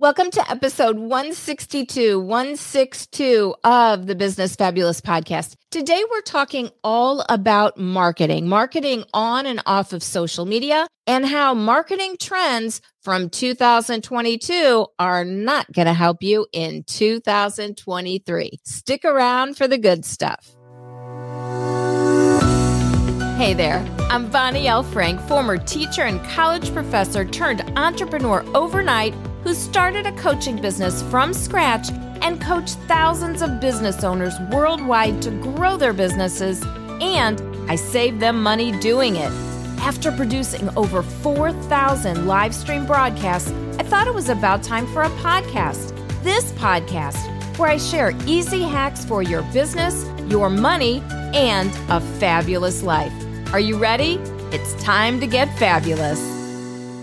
Welcome to episode 162, 162 of the Business Fabulous podcast. Today we're talking all about marketing, marketing on and off of social media, and how marketing trends from 2022 are not going to help you in 2023. Stick around for the good stuff. Hey there, I'm Bonnie L. Frank, former teacher and college professor turned entrepreneur overnight who started a coaching business from scratch and coached thousands of business owners worldwide to grow their businesses, and I saved them money doing it. After producing over 4,000 live stream broadcasts, I thought it was about time for a podcast. This podcast, where I share easy hacks for your business, your money, and a fabulous life. Are you ready? It's time to get fabulous.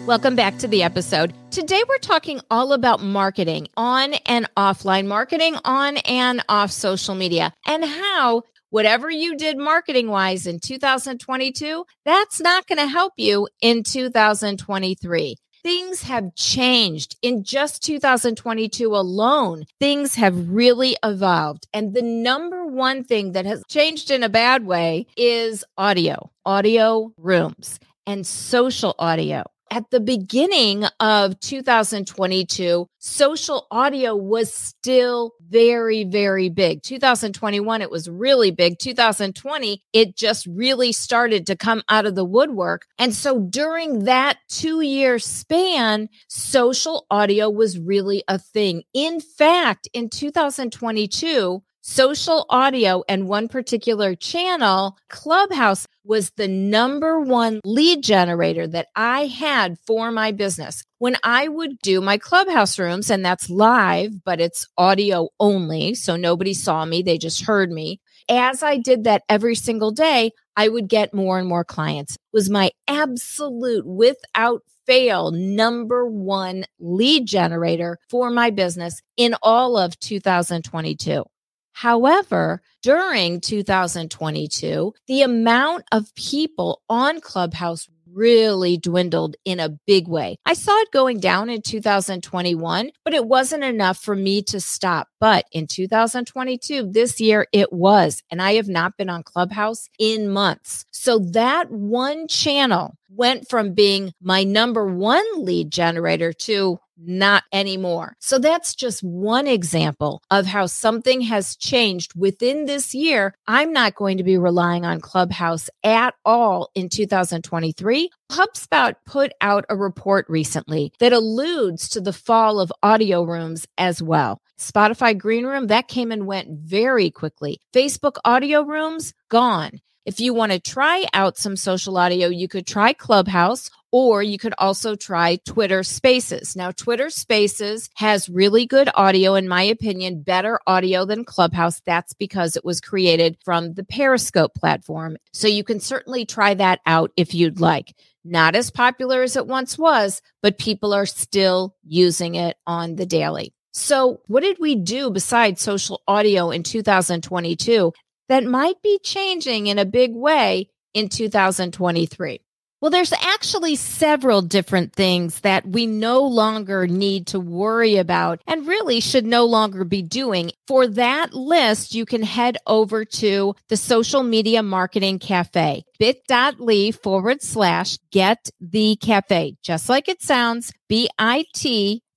Welcome back to the episode. Today, we're talking all about marketing on and offline marketing on and off social media and how whatever you did marketing wise in 2022, that's not going to help you in 2023. Things have changed in just 2022 alone. Things have really evolved. And the number one thing that has changed in a bad way is audio, audio rooms and social audio at the beginning of 2022, social audio was still very, very big. 2021, it was really big. 2020, it just really started to come out of the woodwork. And so during that two year span, social audio was really a thing. In fact, in 2022, social audio and one particular channel, Clubhouse, was the number one lead generator that I had for my business. When I would do my Clubhouse rooms, and that's live, but it's audio only, so nobody saw me, they just heard me. As I did that every single day, I would get more and more clients. It was my absolute without fail number one lead generator for my business in all of 2022. However, during 2022, the amount of people on Clubhouse really dwindled in a big way. I saw it going down in 2021, but it wasn't enough for me to stop. But in 2022, this year it was, and I have not been on Clubhouse in months. So that one channel went from being my number one lead generator to not anymore. So that's just one example of how something has changed within this year. I'm not going to be relying on Clubhouse at all in 2023. HubSpot put out a report recently that alludes to the fall of audio rooms as well. Spotify Green Room, that came and went very quickly. Facebook audio rooms, gone. If you want to try out some social audio, you could try Clubhouse or you could also try Twitter Spaces. Now, Twitter Spaces has really good audio, in my opinion, better audio than Clubhouse. That's because it was created from the Periscope platform. So you can certainly try that out if you'd like. Not as popular as it once was, but people are still using it on the daily. So, what did we do besides social audio in 2022 that might be changing in a big way in 2023? Well, there's actually several different things that we no longer need to worry about and really should no longer be doing. For that list, you can head over to the social media marketing cafe, bit.ly forward slash get the cafe. Just like it sounds, bit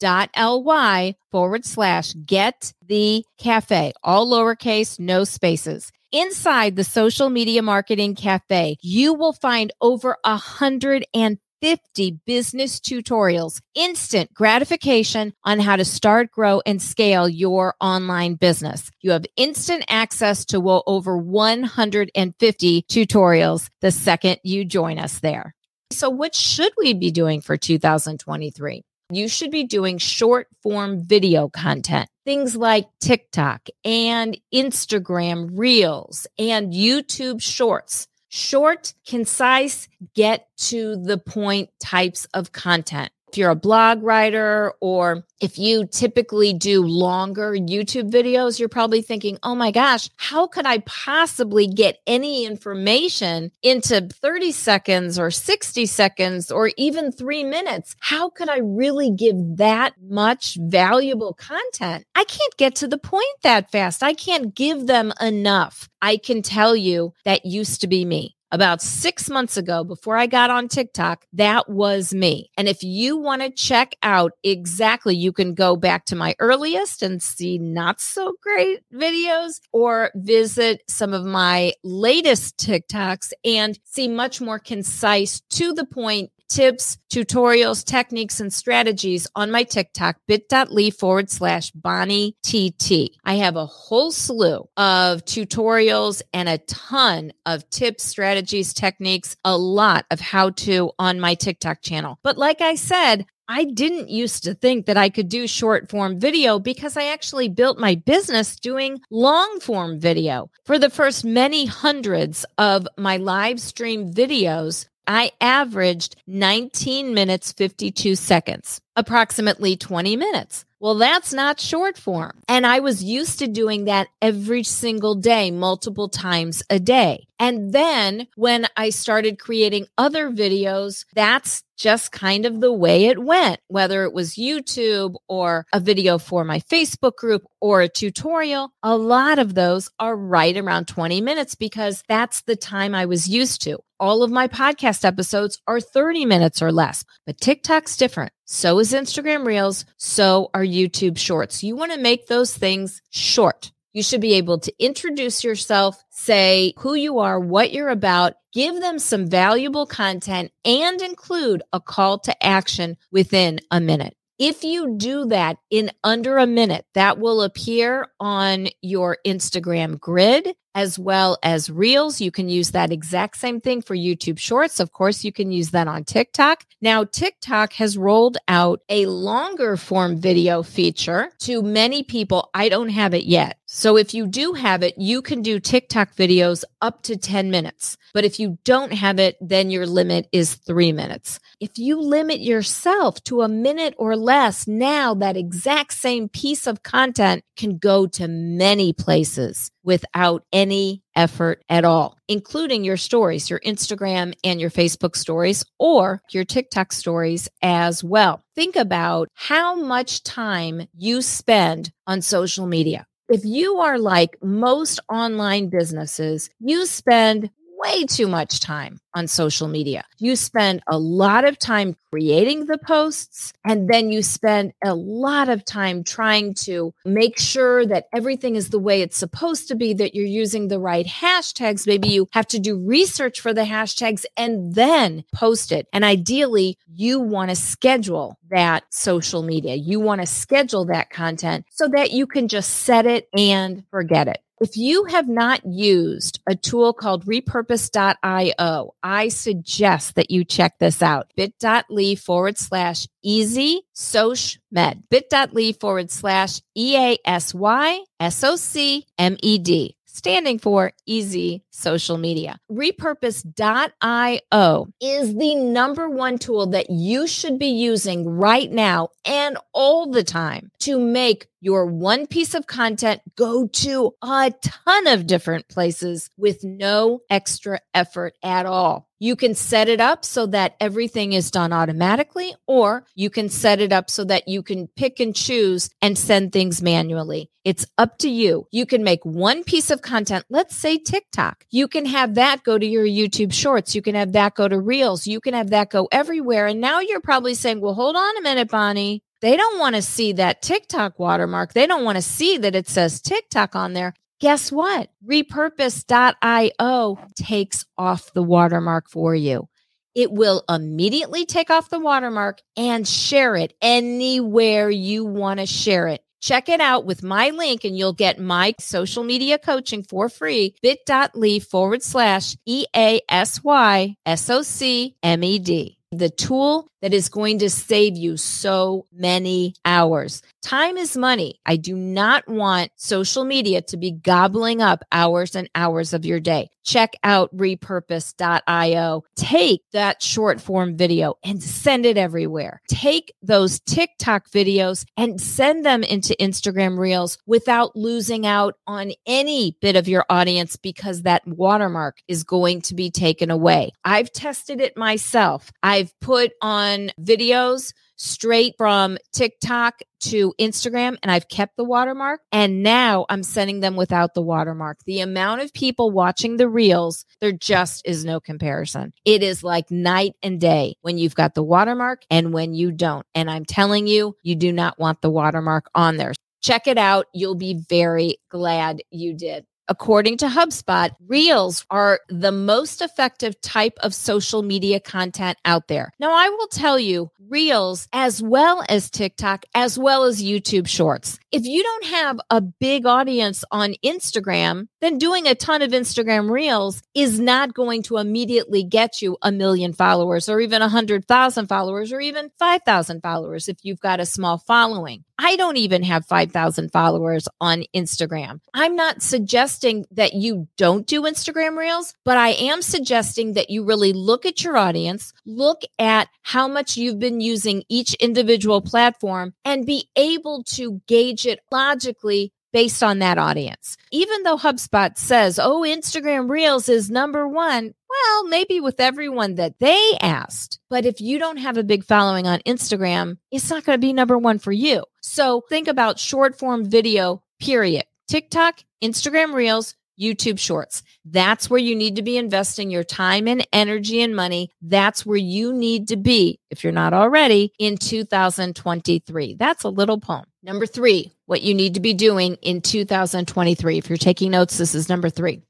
dot ly forward slash get the cafe. All lowercase, no spaces. Inside the social media marketing cafe, you will find over a hundred and 50 business tutorials, instant gratification on how to start, grow, and scale your online business. You have instant access to well over 150 tutorials the second you join us there. So, what should we be doing for 2023? You should be doing short form video content, things like TikTok and Instagram Reels and YouTube Shorts. Short, concise, get to the point types of content. If you're a blog writer or if you typically do longer YouTube videos, you're probably thinking, oh my gosh, how could I possibly get any information into 30 seconds or 60 seconds or even three minutes? How could I really give that much valuable content? I can't get to the point that fast. I can't give them enough. I can tell you that used to be me about six months ago before I got on TikTok, that was me. And if you want to check out exactly, you can go back to my earliest and see not so great videos or visit some of my latest TikToks and see much more concise to the point tips, tutorials, techniques, and strategies on my TikTok, bit.ly forward slash Bonnie TT. I have a whole slew of tutorials and a ton of tips, strategies, techniques, a lot of how to on my TikTok channel. But like I said, I didn't used to think that I could do short form video because I actually built my business doing long form video. For the first many hundreds of my live stream videos, I averaged 19 minutes, 52 seconds, approximately 20 minutes. Well, that's not short form. And I was used to doing that every single day, multiple times a day. And then when I started creating other videos, that's just kind of the way it went, whether it was YouTube or a video for my Facebook group or a tutorial. A lot of those are right around 20 minutes because that's the time I was used to. All of my podcast episodes are 30 minutes or less, but TikTok's different. So is Instagram Reels. So are YouTube Shorts. You want to make those things short. You should be able to introduce yourself, say who you are, what you're about, give them some valuable content, and include a call to action within a minute. If you do that in under a minute, that will appear on your Instagram grid as well as Reels. You can use that exact same thing for YouTube Shorts. Of course, you can use that on TikTok. Now, TikTok has rolled out a longer form video feature to many people. I don't have it yet. So if you do have it, you can do TikTok videos up to 10 minutes. But if you don't have it, then your limit is three minutes. If you limit yourself to a minute or less, now that exact same piece of content can go to many places without any effort at all, including your stories, your Instagram and your Facebook stories, or your TikTok stories as well. Think about how much time you spend on social media if you are like most online businesses, you spend way too much time on social media. You spend a lot of time creating the posts and then you spend a lot of time trying to make sure that everything is the way it's supposed to be, that you're using the right hashtags. Maybe you have to do research for the hashtags and then post it. And ideally, you want to schedule that social media. You want to schedule that content so that you can just set it and forget it. If you have not used a tool called repurpose.io, I suggest that you check this out. bit.ly forward slash easy soc med. bit.ly forward slash E A S Y S O C M E D standing for easy social media. Repurpose.io is the number one tool that you should be using right now and all the time to make your one piece of content go to a ton of different places with no extra effort at all. You can set it up so that everything is done automatically, or you can set it up so that you can pick and choose and send things manually. It's up to you. You can make one piece of content, let's say TikTok. You can have that go to your YouTube shorts. You can have that go to Reels. You can have that go everywhere. And now you're probably saying, well, hold on a minute, Bonnie. They don't want to see that TikTok watermark. They don't want to see that it says TikTok on there. Guess what? Repurpose.io takes off the watermark for you. It will immediately take off the watermark and share it anywhere you want to share it. Check it out with my link and you'll get my social media coaching for free. bit.ly forward slash E A S Y S O C M E D. The tool that is going to save you so many hours. Time is money. I do not want social media to be gobbling up hours and hours of your day. Check out repurpose.io. Take that short form video and send it everywhere. Take those TikTok videos and send them into Instagram Reels without losing out on any bit of your audience because that watermark is going to be taken away. I've tested it myself. I've put on videos straight from TikTok to Instagram and I've kept the watermark. And now I'm sending them without the watermark. The amount of people watching the reels, there just is no comparison. It is like night and day when you've got the watermark and when you don't. And I'm telling you, you do not want the watermark on there. Check it out. You'll be very glad you did. According to HubSpot, Reels are the most effective type of social media content out there. Now, I will tell you, Reels, as well as TikTok, as well as YouTube Shorts. If you don't have a big audience on Instagram, then doing a ton of Instagram Reels is not going to immediately get you a million followers or even a hundred thousand followers or even 5,000 followers if you've got a small following. I don't even have 5,000 followers on Instagram. I'm not suggesting that you don't do Instagram Reels, but I am suggesting that you really look at your audience, look at how much you've been using each individual platform, and be able to gauge it logically based on that audience. Even though HubSpot says, oh, Instagram Reels is number one, well, maybe with everyone that they asked. But if you don't have a big following on Instagram, it's not going to be number one for you. So think about short form video, period. TikTok, Instagram Reels, YouTube Shorts. That's where you need to be investing your time and energy and money. That's where you need to be, if you're not already, in 2023. That's a little poem. Number three, what you need to be doing in 2023. If you're taking notes, this is number three.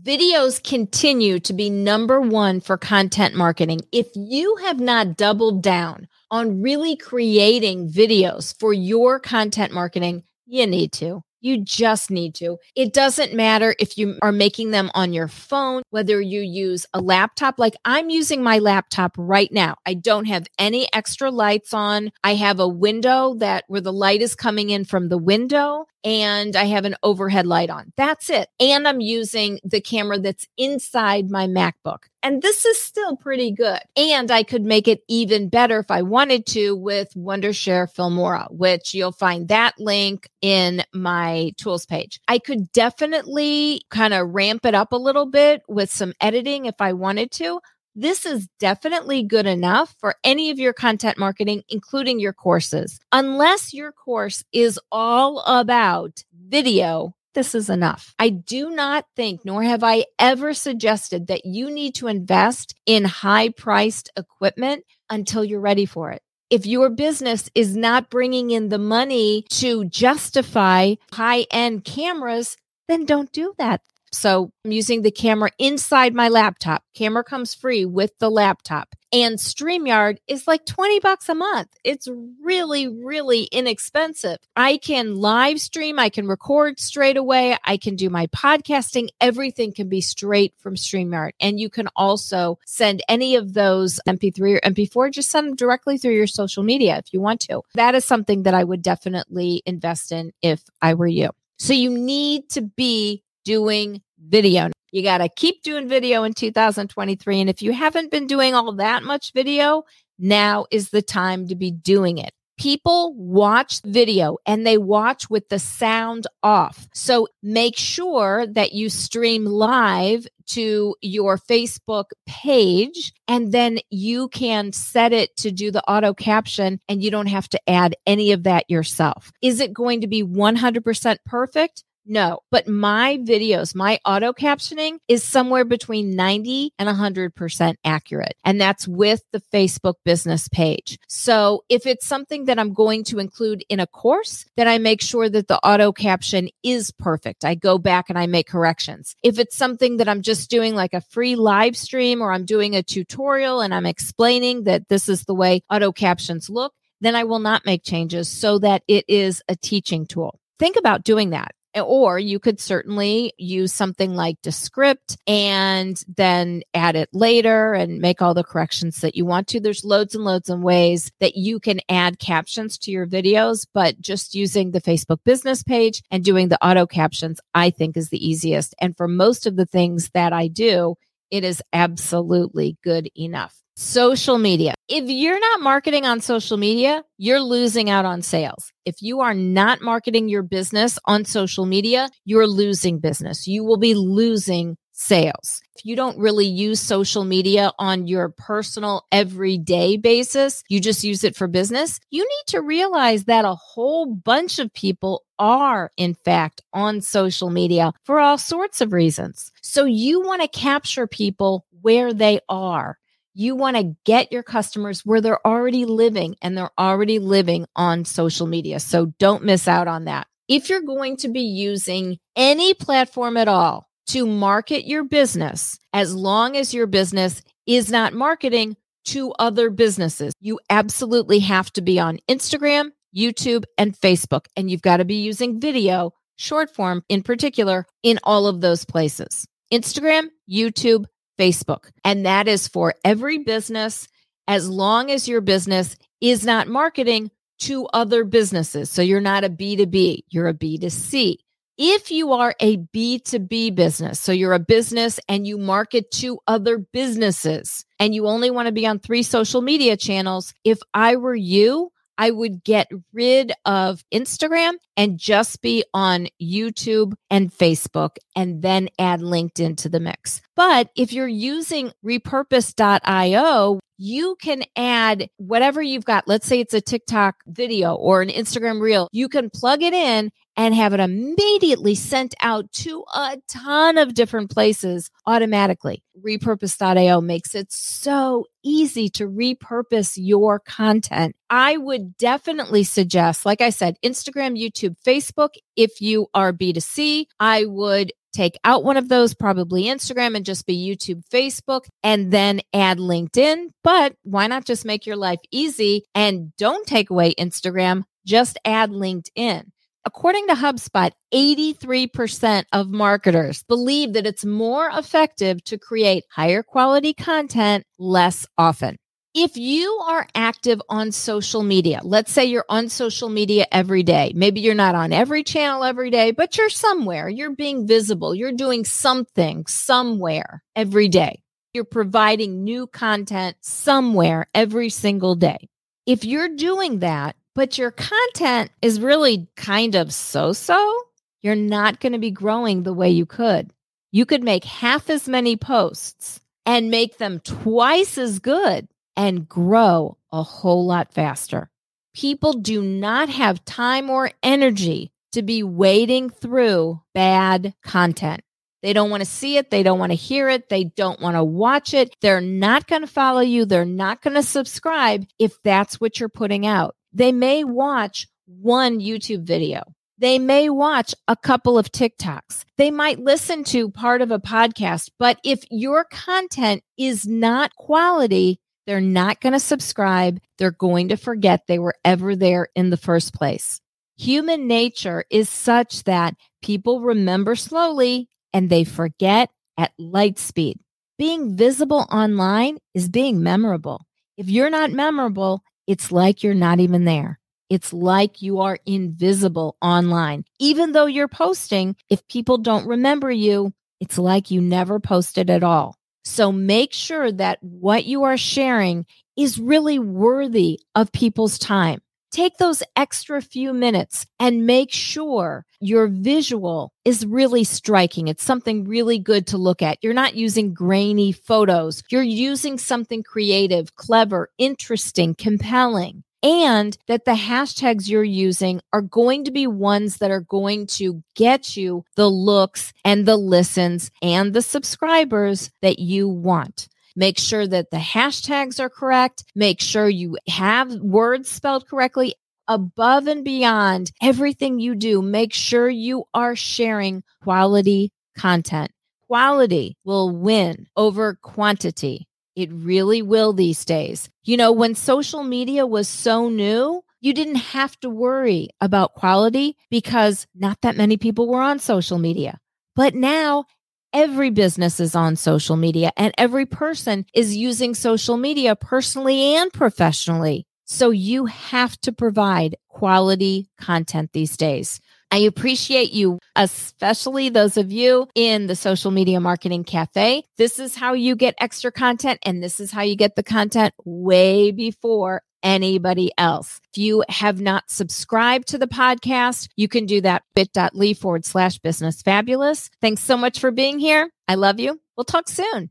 Videos continue to be number one for content marketing. If you have not doubled down on really creating videos for your content marketing, you need to. You just need to. It doesn't matter if you are making them on your phone, whether you use a laptop. Like I'm using my laptop right now. I don't have any extra lights on. I have a window that where the light is coming in from the window and I have an overhead light on. That's it. And I'm using the camera that's inside my MacBook. And this is still pretty good. And I could make it even better if I wanted to with Wondershare Filmora, which you'll find that link in my tools page. I could definitely kind of ramp it up a little bit with some editing if I wanted to. This is definitely good enough for any of your content marketing, including your courses. Unless your course is all about video, this is enough. I do not think, nor have I ever suggested that you need to invest in high priced equipment until you're ready for it. If your business is not bringing in the money to justify high end cameras, then don't do that. So I'm using the camera inside my laptop. Camera comes free with the laptop. And StreamYard is like 20 bucks a month. It's really, really inexpensive. I can live stream, I can record straight away, I can do my podcasting. Everything can be straight from StreamYard. And you can also send any of those MP3 or MP4, just send them directly through your social media if you want to. That is something that I would definitely invest in if I were you. So you need to be doing video. You got to keep doing video in 2023. And if you haven't been doing all that much video, now is the time to be doing it. People watch video and they watch with the sound off. So make sure that you stream live to your Facebook page and then you can set it to do the auto caption and you don't have to add any of that yourself. Is it going to be 100% perfect? No, but my videos, my auto captioning is somewhere between 90 and 100% accurate. And that's with the Facebook business page. So if it's something that I'm going to include in a course, then I make sure that the auto caption is perfect. I go back and I make corrections. If it's something that I'm just doing like a free live stream or I'm doing a tutorial and I'm explaining that this is the way auto captions look, then I will not make changes so that it is a teaching tool. Think about doing that or you could certainly use something like Descript and then add it later and make all the corrections that you want to. There's loads and loads of ways that you can add captions to your videos, but just using the Facebook business page and doing the auto captions, I think is the easiest. And for most of the things that I do, it is absolutely good enough. Social media. If you're not marketing on social media, you're losing out on sales. If you are not marketing your business on social media, you're losing business. You will be losing sales. If you don't really use social media on your personal everyday basis, you just use it for business, you need to realize that a whole bunch of people are, in fact, on social media for all sorts of reasons. So you want to capture people where they are. You want to get your customers where they're already living and they're already living on social media. So don't miss out on that. If you're going to be using any platform at all to market your business, as long as your business is not marketing to other businesses, you absolutely have to be on Instagram, YouTube, and Facebook. And you've got to be using video, short form in particular, in all of those places. Instagram, YouTube, Facebook. And that is for every business as long as your business is not marketing to other businesses. So you're not a B2B, you're a B2C. If you are a B2B business, so you're a business and you market to other businesses and you only want to be on three social media channels, if I were you, I would get rid of Instagram and just be on YouTube and Facebook and then add LinkedIn to the mix. But if you're using repurpose.io, you can add whatever you've got. Let's say it's a TikTok video or an Instagram reel. You can plug it in and have it immediately sent out to a ton of different places automatically. Repurpose.io makes it so easy to repurpose your content. I would definitely suggest, like I said, Instagram, YouTube, Facebook. If you are B2C, I would take out one of those, probably Instagram and just be YouTube, Facebook, and then add LinkedIn. But why not just make your life easy and don't take away Instagram? Just add LinkedIn. According to HubSpot, 83% of marketers believe that it's more effective to create higher quality content less often. If you are active on social media, let's say you're on social media every day. Maybe you're not on every channel every day, but you're somewhere. You're being visible. You're doing something somewhere every day. You're providing new content somewhere every single day. If you're doing that, but your content is really kind of so so, you're not going to be growing the way you could. You could make half as many posts and make them twice as good and grow a whole lot faster. People do not have time or energy to be wading through bad content. They don't want to see it. They don't want to hear it. They don't want to watch it. They're not going to follow you. They're not going to subscribe if that's what you're putting out. They may watch one YouTube video. They may watch a couple of TikToks. They might listen to part of a podcast. But if your content is not quality, they're not going to subscribe. They're going to forget they were ever there in the first place. Human nature is such that people remember slowly and they forget at light speed. Being visible online is being memorable. If you're not memorable, it's like you're not even there. It's like you are invisible online. Even though you're posting, if people don't remember you, it's like you never posted at all. So make sure that what you are sharing is really worthy of people's time take those extra few minutes and make sure your visual is really striking. It's something really good to look at. You're not using grainy photos. You're using something creative, clever, interesting, compelling. And that the hashtags you're using are going to be ones that are going to get you the looks and the listens and the subscribers that you want. Make sure that the hashtags are correct. Make sure you have words spelled correctly. Above and beyond everything you do, make sure you are sharing quality content. Quality will win over quantity. It really will these days. You know, when social media was so new, you didn't have to worry about quality because not that many people were on social media. But now every business is on social media and every person is using social media personally and professionally. So you have to provide quality content these days. I appreciate you, especially those of you in the social media marketing cafe. This is how you get extra content and this is how you get the content way before anybody else. If you have not subscribed to the podcast, you can do that bit.ly forward slash business fabulous. Thanks so much for being here. I love you. We'll talk soon.